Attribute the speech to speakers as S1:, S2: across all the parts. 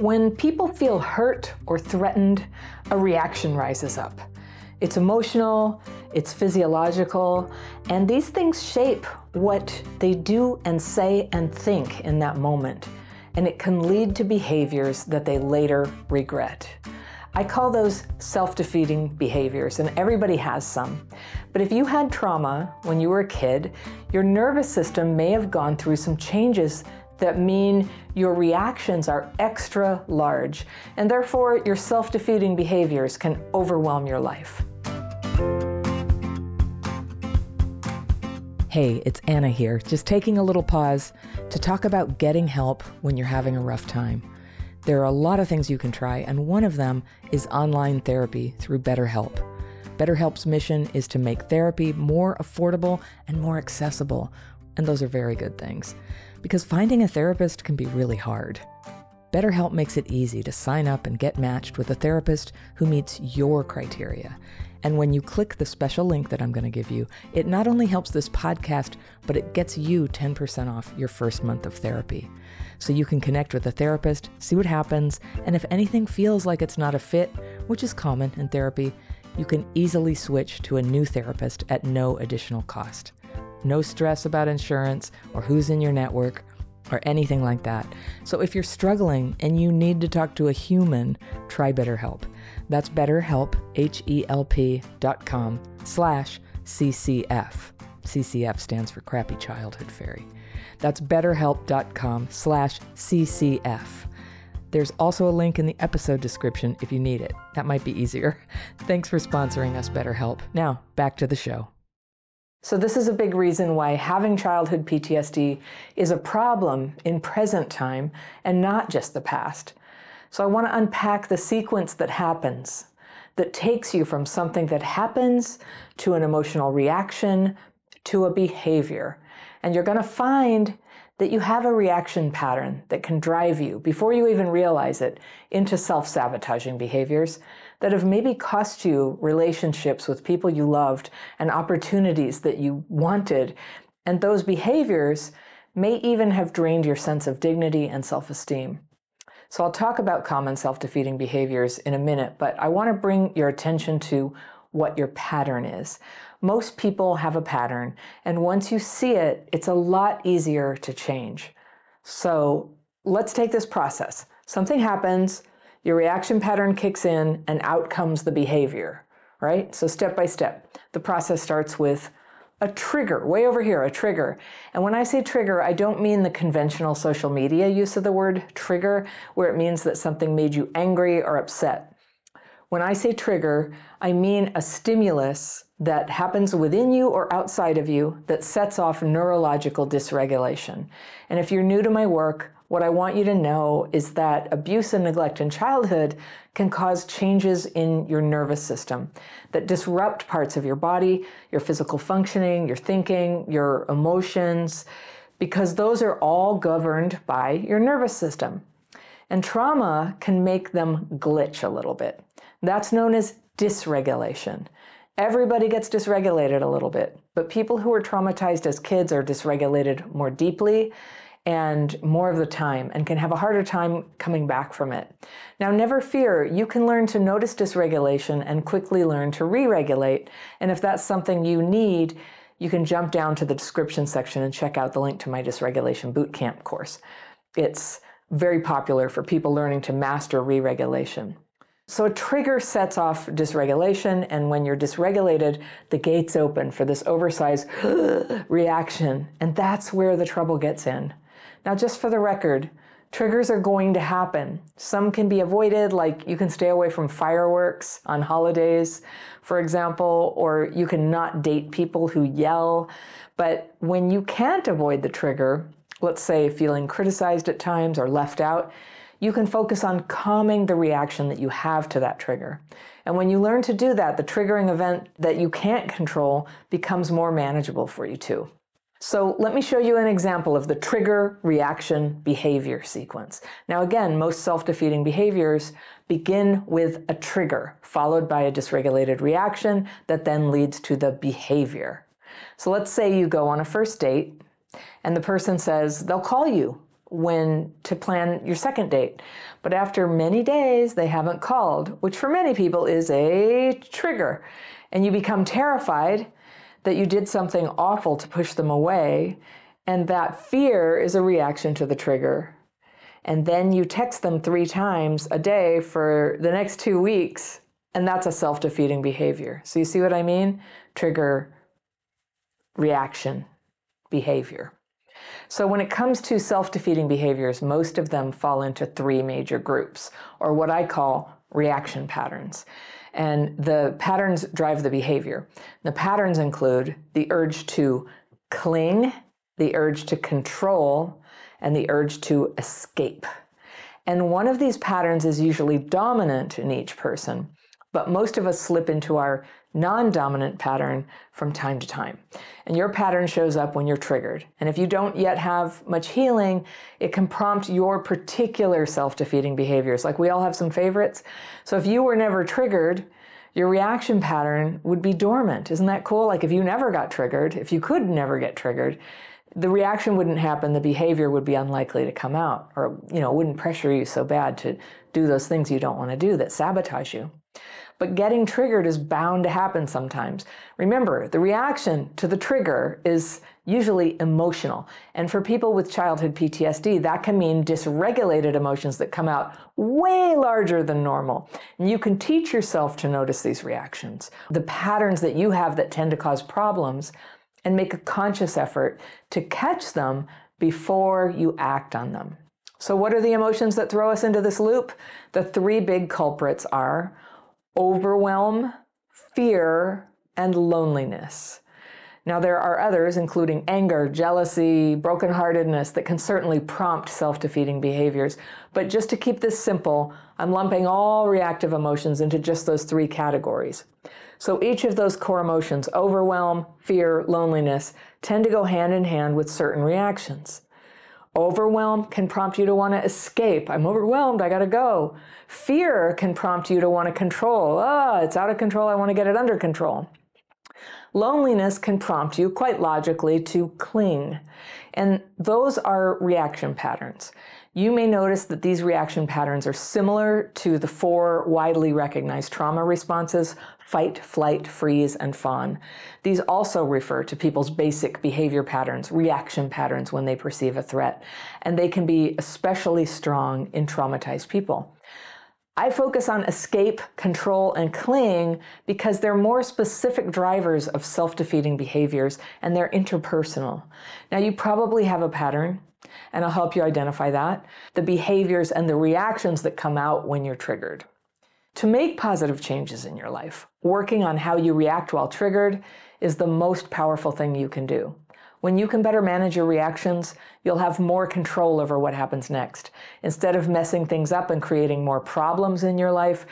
S1: When people feel hurt or threatened, a reaction rises up. It's emotional, it's physiological, and these things shape what they do and say and think in that moment. And it can lead to behaviors that they later regret. I call those self defeating behaviors, and everybody has some. But if you had trauma when you were a kid, your nervous system may have gone through some changes that mean your reactions are extra large, and therefore your self defeating behaviors can overwhelm your life. Hey, it's Anna here, just taking a little pause to talk about getting help when you're having a rough time. There are a lot of things you can try, and one of them is online therapy through BetterHelp. BetterHelp's mission is to make therapy more affordable and more accessible, and those are very good things, because finding a therapist can be really hard. BetterHelp makes it easy to sign up and get matched with a therapist who meets your criteria. And when you click the special link that I'm going to give you, it not only helps this podcast, but it gets you 10% off your first month of therapy so you can connect with a therapist, see what happens, and if anything feels like it's not a fit, which is common in therapy, you can easily switch to a new therapist at no additional cost. No stress about insurance or who's in your network or anything like that. So if you're struggling and you need to talk to a human, try BetterHelp. That's BetterHelp, H-E-L-P dot com slash CCF. CCF stands for Crappy Childhood Fairy. That's betterhelp.com slash CCF. There's also a link in the episode description if you need it. That might be easier. Thanks for sponsoring us, BetterHelp. Now, back to the show. So, this is a big reason why having childhood PTSD is a problem in present time and not just the past. So, I want to unpack the sequence that happens that takes you from something that happens to an emotional reaction to a behavior. And you're going to find that you have a reaction pattern that can drive you, before you even realize it, into self sabotaging behaviors that have maybe cost you relationships with people you loved and opportunities that you wanted. And those behaviors may even have drained your sense of dignity and self esteem. So I'll talk about common self defeating behaviors in a minute, but I want to bring your attention to what your pattern is. Most people have a pattern, and once you see it, it's a lot easier to change. So let's take this process. Something happens, your reaction pattern kicks in, and out comes the behavior, right? So step by step, the process starts with a trigger, way over here, a trigger. And when I say trigger, I don't mean the conventional social media use of the word trigger, where it means that something made you angry or upset. When I say trigger, I mean a stimulus that happens within you or outside of you that sets off neurological dysregulation. And if you're new to my work, what I want you to know is that abuse and neglect in childhood can cause changes in your nervous system that disrupt parts of your body, your physical functioning, your thinking, your emotions, because those are all governed by your nervous system. And trauma can make them glitch a little bit. That's known as dysregulation. Everybody gets dysregulated a little bit, but people who are traumatized as kids are dysregulated more deeply and more of the time and can have a harder time coming back from it. Now, never fear, you can learn to notice dysregulation and quickly learn to re regulate. And if that's something you need, you can jump down to the description section and check out the link to my dysregulation bootcamp course. It's very popular for people learning to master re regulation. So a trigger sets off dysregulation, and when you're dysregulated, the gates open for this oversized reaction, and that's where the trouble gets in. Now, just for the record, triggers are going to happen. Some can be avoided, like you can stay away from fireworks on holidays, for example, or you can not date people who yell. But when you can't avoid the trigger, let's say feeling criticized at times or left out, you can focus on calming the reaction that you have to that trigger. And when you learn to do that, the triggering event that you can't control becomes more manageable for you too. So let me show you an example of the trigger reaction behavior sequence. Now again, most self-defeating behaviors begin with a trigger followed by a dysregulated reaction that then leads to the behavior. So let's say you go on a first date and the person says they'll call you when to plan your second date. But after many days, they haven't called, which for many people is a trigger. And you become terrified that you did something awful to push them away. And that fear is a reaction to the trigger. And then you text them three times a day for the next two weeks. And that's a self defeating behavior. So you see what I mean? Trigger, reaction, behavior. So, when it comes to self defeating behaviors, most of them fall into three major groups, or what I call reaction patterns. And the patterns drive the behavior. The patterns include the urge to cling, the urge to control, and the urge to escape. And one of these patterns is usually dominant in each person, but most of us slip into our non dominant pattern from time to time. And your pattern shows up when you're triggered. And if you don't yet have much healing, it can prompt your particular self defeating behaviors. Like we all have some favorites. So if you were never triggered, your reaction pattern would be dormant. Isn't that cool? Like if you never got triggered, if you could never get triggered, the reaction wouldn't happen, the behavior would be unlikely to come out, or you know, wouldn't pressure you so bad to do those things you don't want to do that sabotage you. But getting triggered is bound to happen sometimes. Remember, the reaction to the trigger is usually emotional. And for people with childhood PTSD, that can mean dysregulated emotions that come out way larger than normal. And you can teach yourself to notice these reactions, the patterns that you have that tend to cause problems, and make a conscious effort to catch them before you act on them. So, what are the emotions that throw us into this loop? The three big culprits are overwhelm, fear, and loneliness. Now, there are others, including anger, jealousy, brokenheartedness, that can certainly prompt self defeating behaviors. But just to keep this simple, I'm lumping all reactive emotions into just those three categories. So each of those core emotions, overwhelm, fear, loneliness, tend to go hand in hand with certain reactions. Overwhelm can prompt you to want to escape. I'm overwhelmed. I got to go. Fear can prompt you to want to control. Ah, it's out of control. I want to get it under control. Loneliness can prompt you, quite logically, to cling. And those are reaction patterns. You may notice that these reaction patterns are similar to the four widely recognized trauma responses fight, flight, freeze, and fawn. These also refer to people's basic behavior patterns, reaction patterns when they perceive a threat, and they can be especially strong in traumatized people. I focus on escape, control, and cling because they're more specific drivers of self defeating behaviors and they're interpersonal. Now, you probably have a pattern, and I'll help you identify that the behaviors and the reactions that come out when you're triggered. To make positive changes in your life, working on how you react while triggered is the most powerful thing you can do. When you can better manage your reactions, you'll have more control over what happens next. Instead of messing things up and creating more problems in your life,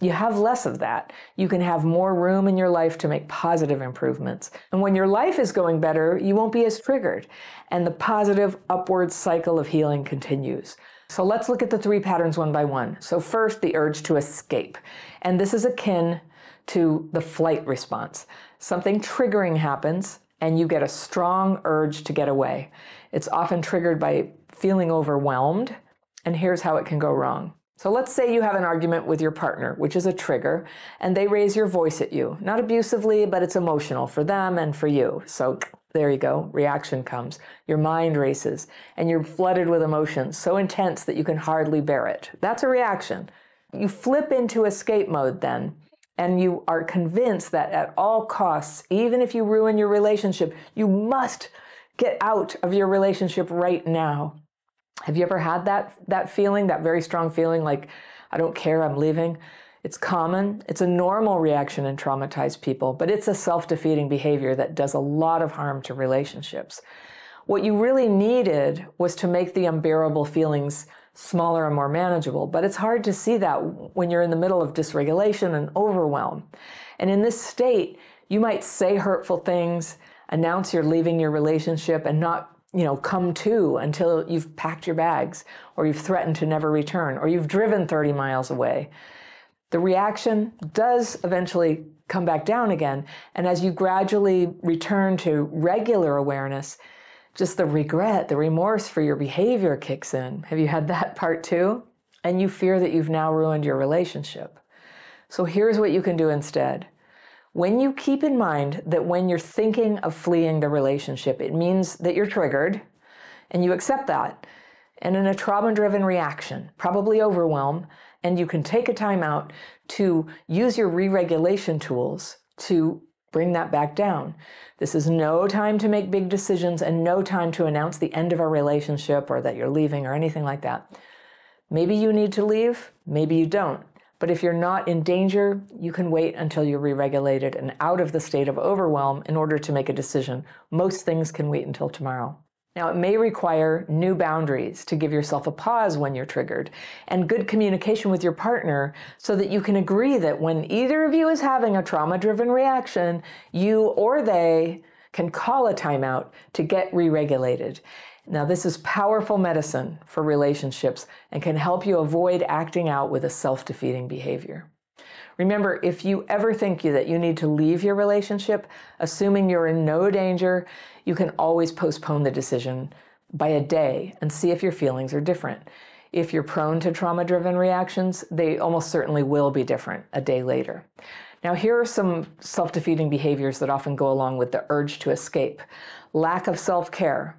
S1: you have less of that. You can have more room in your life to make positive improvements. And when your life is going better, you won't be as triggered. And the positive upward cycle of healing continues. So let's look at the three patterns one by one. So, first, the urge to escape. And this is akin to the flight response. Something triggering happens, and you get a strong urge to get away. It's often triggered by feeling overwhelmed, and here's how it can go wrong. So let's say you have an argument with your partner, which is a trigger, and they raise your voice at you. Not abusively, but it's emotional for them and for you. So there you go, reaction comes. Your mind races, and you're flooded with emotions so intense that you can hardly bear it. That's a reaction. You flip into escape mode then, and you are convinced that at all costs, even if you ruin your relationship, you must get out of your relationship right now. Have you ever had that that feeling, that very strong feeling like I don't care, I'm leaving? It's common, it's a normal reaction in traumatized people, but it's a self defeating behavior that does a lot of harm to relationships. What you really needed was to make the unbearable feelings smaller and more manageable, but it's hard to see that when you're in the middle of dysregulation and overwhelm. And in this state, you might say hurtful things, announce you're leaving your relationship, and not you know, come to until you've packed your bags or you've threatened to never return or you've driven 30 miles away the reaction does eventually come back down again. And as you gradually return to regular awareness, just the regret, the remorse for your behavior kicks in. Have you had that part too? And you fear that you've now ruined your relationship. So here's what you can do instead. When you keep in mind that when you're thinking of fleeing the relationship, it means that you're triggered and you accept that. And in a trauma driven reaction, probably overwhelm, and you can take a time out to use your re regulation tools to bring that back down. This is no time to make big decisions and no time to announce the end of a relationship or that you're leaving or anything like that. Maybe you need to leave, maybe you don't. But if you're not in danger, you can wait until you're re regulated and out of the state of overwhelm in order to make a decision. Most things can wait until tomorrow. Now, it may require new boundaries to give yourself a pause when you're triggered and good communication with your partner so that you can agree that when either of you is having a trauma driven reaction, you or they can call a timeout to get re regulated. Now, this is powerful medicine for relationships and can help you avoid acting out with a self defeating behavior. Remember, if you ever think that you need to leave your relationship, assuming you're in no danger, you can always postpone the decision by a day and see if your feelings are different. If you're prone to trauma driven reactions, they almost certainly will be different a day later. Now, here are some self defeating behaviors that often go along with the urge to escape lack of self care,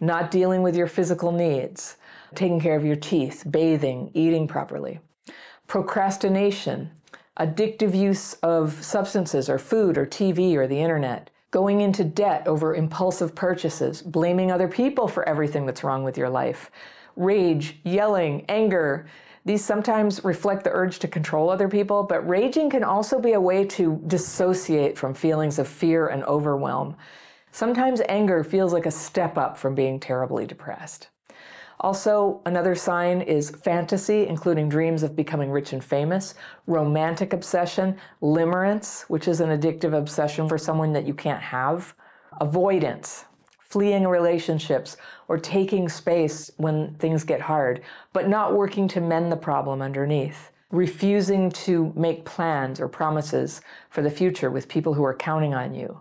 S1: not dealing with your physical needs, taking care of your teeth, bathing, eating properly, procrastination, addictive use of substances or food or TV or the internet, going into debt over impulsive purchases, blaming other people for everything that's wrong with your life, rage, yelling, anger. These sometimes reflect the urge to control other people, but raging can also be a way to dissociate from feelings of fear and overwhelm. Sometimes anger feels like a step up from being terribly depressed. Also, another sign is fantasy, including dreams of becoming rich and famous, romantic obsession, limerence, which is an addictive obsession for someone that you can't have, avoidance, fleeing relationships, or taking space when things get hard, but not working to mend the problem underneath, refusing to make plans or promises for the future with people who are counting on you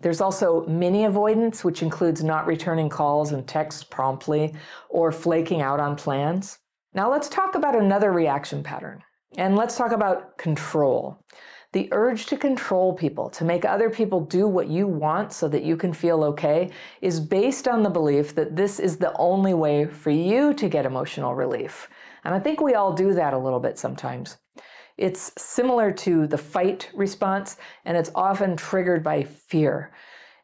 S1: there's also mini avoidance, which includes not returning calls and texts promptly or flaking out on plans. Now let's talk about another reaction pattern. And let's talk about control. The urge to control people, to make other people do what you want so that you can feel okay, is based on the belief that this is the only way for you to get emotional relief. And I think we all do that a little bit sometimes. It's similar to the fight response, and it's often triggered by fear.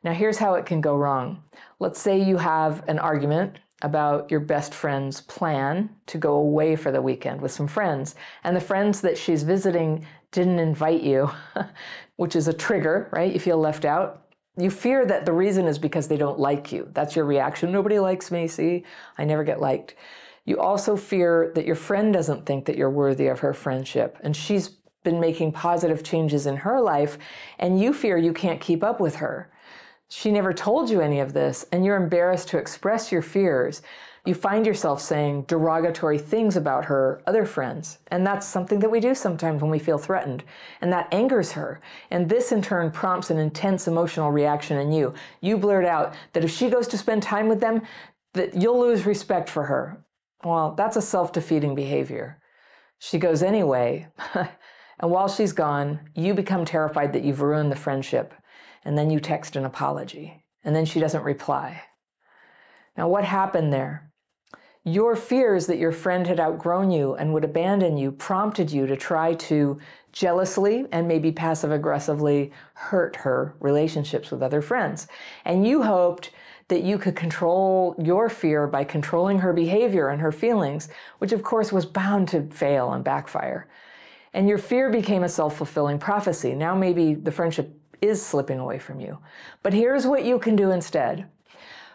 S1: Now, here's how it can go wrong. Let's say you have an argument about your best friend's plan to go away for the weekend with some friends, and the friends that she's visiting didn't invite you, which is a trigger, right? You feel left out. You fear that the reason is because they don't like you. That's your reaction. Nobody likes me. See, I never get liked. You also fear that your friend doesn't think that you're worthy of her friendship, and she's been making positive changes in her life, and you fear you can't keep up with her. She never told you any of this, and you're embarrassed to express your fears. You find yourself saying derogatory things about her other friends. And that's something that we do sometimes when we feel threatened. And that angers her. And this in turn prompts an intense emotional reaction in you. You blurt out that if she goes to spend time with them, that you'll lose respect for her. Well, that's a self defeating behavior. She goes anyway, and while she's gone, you become terrified that you've ruined the friendship, and then you text an apology, and then she doesn't reply. Now, what happened there? Your fears that your friend had outgrown you and would abandon you prompted you to try to jealously and maybe passive aggressively hurt her relationships with other friends. And you hoped that you could control your fear by controlling her behavior and her feelings, which of course was bound to fail and backfire. And your fear became a self fulfilling prophecy. Now maybe the friendship is slipping away from you. But here's what you can do instead.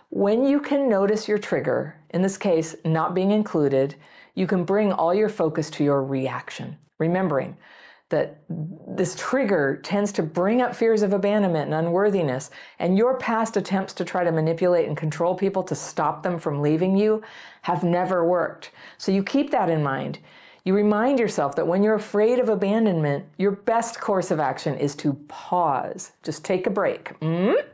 S1: When you can notice your trigger, in this case, not being included, you can bring all your focus to your reaction, remembering that this trigger tends to bring up fears of abandonment and unworthiness, and your past attempts to try to manipulate and control people to stop them from leaving you have never worked. So you keep that in mind. You remind yourself that when you're afraid of abandonment, your best course of action is to pause. Just take a break. Mm-hmm.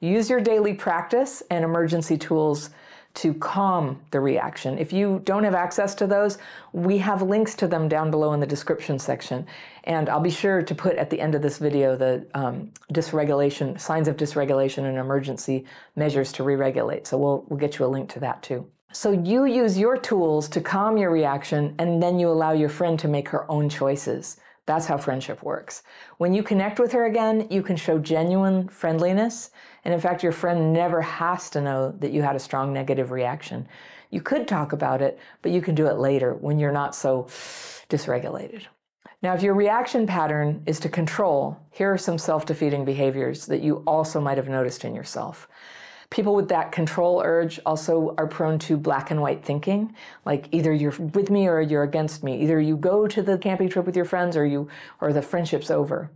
S1: Use your daily practice and emergency tools to calm the reaction. If you don't have access to those, we have links to them down below in the description section. And I'll be sure to put at the end of this video the um, dysregulation, signs of dysregulation and emergency measures to re-regulate. So we'll, we'll get you a link to that too. So you use your tools to calm your reaction and then you allow your friend to make her own choices. That's how friendship works. When you connect with her again, you can show genuine friendliness. And in fact, your friend never has to know that you had a strong negative reaction. You could talk about it, but you can do it later when you're not so dysregulated. Now, if your reaction pattern is to control, here are some self defeating behaviors that you also might have noticed in yourself. People with that control urge also are prone to black and white thinking, like either you're with me or you're against me. Either you go to the camping trip with your friends or you or the friendship's over.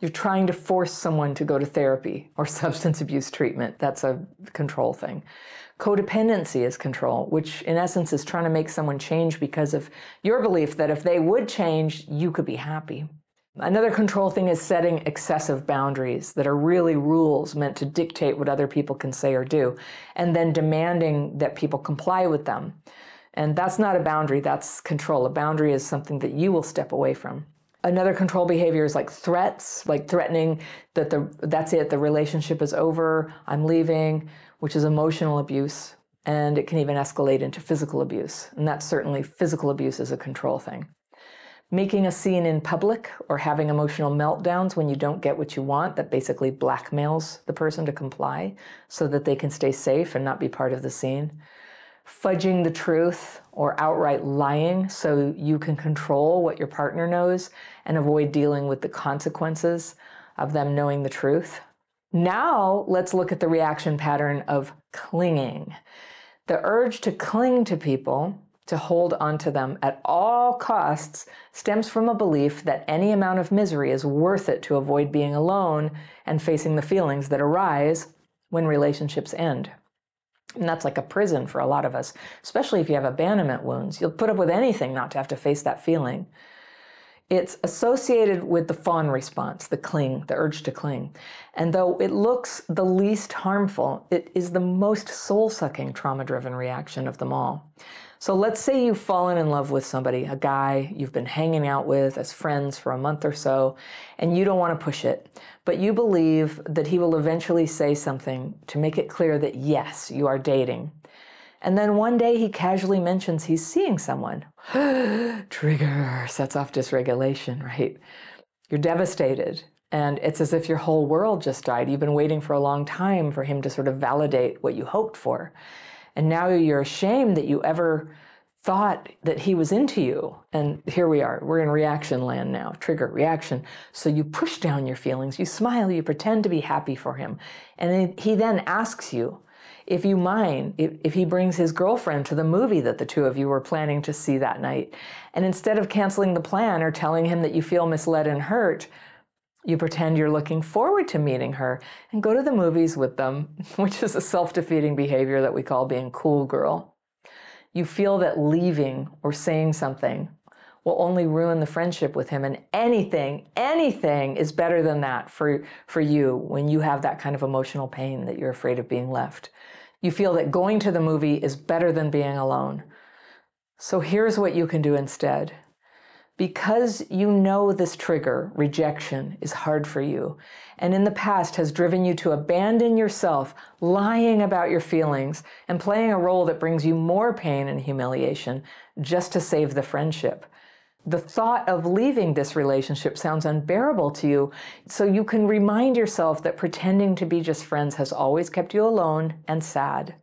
S1: You're trying to force someone to go to therapy or substance abuse treatment. That's a control thing. Codependency is control, which in essence is trying to make someone change because of your belief that if they would change, you could be happy. Another control thing is setting excessive boundaries that are really rules meant to dictate what other people can say or do, and then demanding that people comply with them. And that's not a boundary, that's control. A boundary is something that you will step away from. Another control behavior is like threats, like threatening that the that's it, the relationship is over, I'm leaving, which is emotional abuse, and it can even escalate into physical abuse. And that's certainly physical abuse is a control thing making a scene in public or having emotional meltdowns when you don't get what you want that basically blackmails the person to comply so that they can stay safe and not be part of the scene. Fudging the truth or outright lying so you can control what your partner knows and avoid dealing with the consequences of them knowing the truth. Now let's look at the reaction pattern of clinging. The urge to cling to people to hold onto them at all costs stems from a belief that any amount of misery is worth it to avoid being alone and facing the feelings that arise when relationships end. And that's like a prison for a lot of us, especially if you have abandonment wounds. You'll put up with anything not to have to face that feeling. It's associated with the fawn response, the cling, the urge to cling. And though it looks the least harmful, it is the most soul sucking trauma driven reaction of them all. So let's say you've fallen in love with somebody, a guy you've been hanging out with as friends for a month or so, and you don't want to push it, but you believe that he will eventually say something to make it clear that yes, you are dating. And then one day he casually mentions he's seeing someone. Trigger sets off dysregulation, right? You're devastated. And it's as if your whole world just died. You've been waiting for a long time for him to sort of validate what you hoped for. And now you're ashamed that you ever thought that he was into you. And here we are. We're in reaction land now, trigger, reaction. So you push down your feelings, you smile, you pretend to be happy for him. And he then asks you if you mind, if, if he brings his girlfriend to the movie that the two of you were planning to see that night. And instead of canceling the plan or telling him that you feel misled and hurt, you pretend you're looking forward to meeting her and go to the movies with them, which is a self defeating behavior that we call being cool girl. You feel that leaving or saying something will only ruin the friendship with him, and anything, anything is better than that for, for you when you have that kind of emotional pain that you're afraid of being left. You feel that going to the movie is better than being alone. So here's what you can do instead because you know this trigger, rejection, is hard for you, and in the past has driven you to abandon yourself, lying about your feelings, and playing a role that brings you more pain and humiliation just to save the friendship. The thought of leaving this relationship sounds unbearable to you, so you can remind yourself that pretending to be just friends has always kept you alone and sad.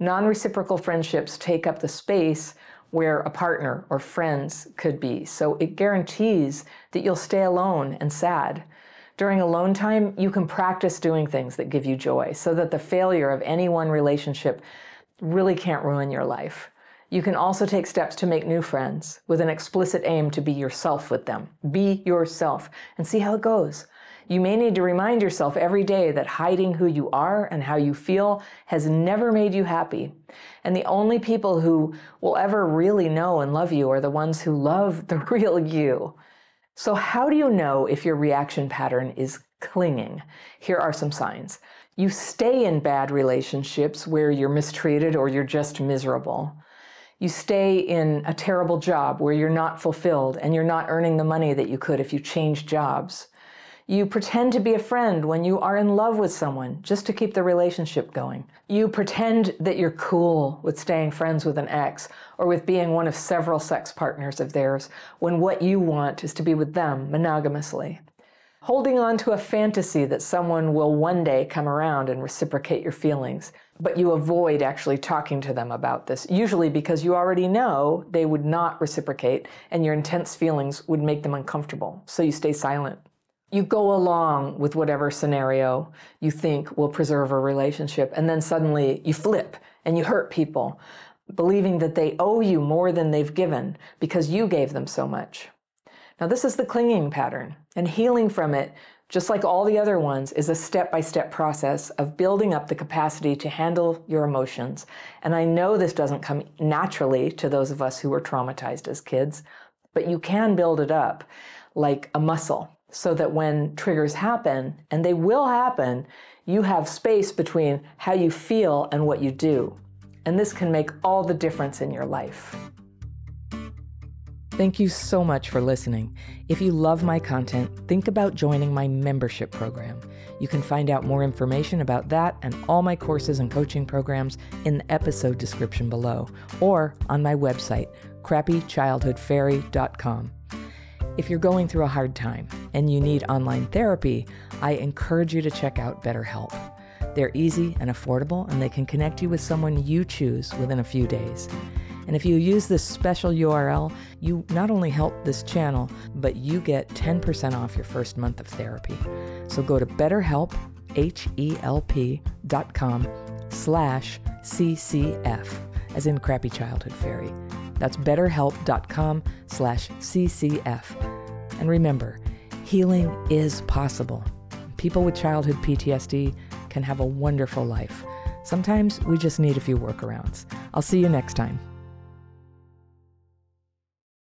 S1: Non reciprocal friendships take up the space where a partner or friends could be. So it guarantees that you'll stay alone and sad. During alone time, you can practice doing things that give you joy so that the failure of any one relationship really can't ruin your life. You can also take steps to make new friends with an explicit aim to be yourself with them. Be yourself and see how it goes. You may need to remind yourself every day that hiding who you are and how you feel has never made you happy. And the only people who will ever really know and love you are the ones who love the real you. So, how do you know if your reaction pattern is clinging? Here are some signs. You stay in bad relationships where you're mistreated or you're just miserable. You stay in a terrible job where you're not fulfilled and you're not earning the money that you could if you changed jobs. You pretend to be a friend when you are in love with someone just to keep the relationship going. You pretend that you're cool with staying friends with an ex or with being one of several sex partners of theirs when what you want is to be with them monogamously. Holding on to a fantasy that someone will one day come around and reciprocate your feelings, but you avoid actually talking to them about this, usually because you already know they would not reciprocate and your intense feelings would make them uncomfortable, so you stay silent. You go along with whatever scenario you think will preserve a relationship, and then suddenly you flip and you hurt people, believing that they owe you more than they've given because you gave them so much. Now, this is the clinging pattern, and healing from it, just like all the other ones, is a step by step process of building up the capacity to handle your emotions. And I know this doesn't come naturally to those of us who were traumatized as kids, but you can build it up like a muscle so that when triggers happen, and they will happen, you have space between how you feel and what you do. And this can make all the difference in your life. Thank you so much for listening. If you love my content, think about joining my membership program. You can find out more information about that and all my courses and coaching programs in the episode description below or on my website, crappychildhoodfairy.com. If you're going through a hard time and you need online therapy, I encourage you to check out BetterHelp. They're easy and affordable, and they can connect you with someone you choose within a few days. And if you use this special URL, you not only help this channel, but you get 10% off your first month of therapy. So go to betterhelp, H-E-L-P dot com slash CCF, as in Crappy Childhood Fairy. That's betterhelp.com slash CCF. And remember, healing is possible. People with childhood PTSD can have a wonderful life. Sometimes we just need a few workarounds. I'll see you next time.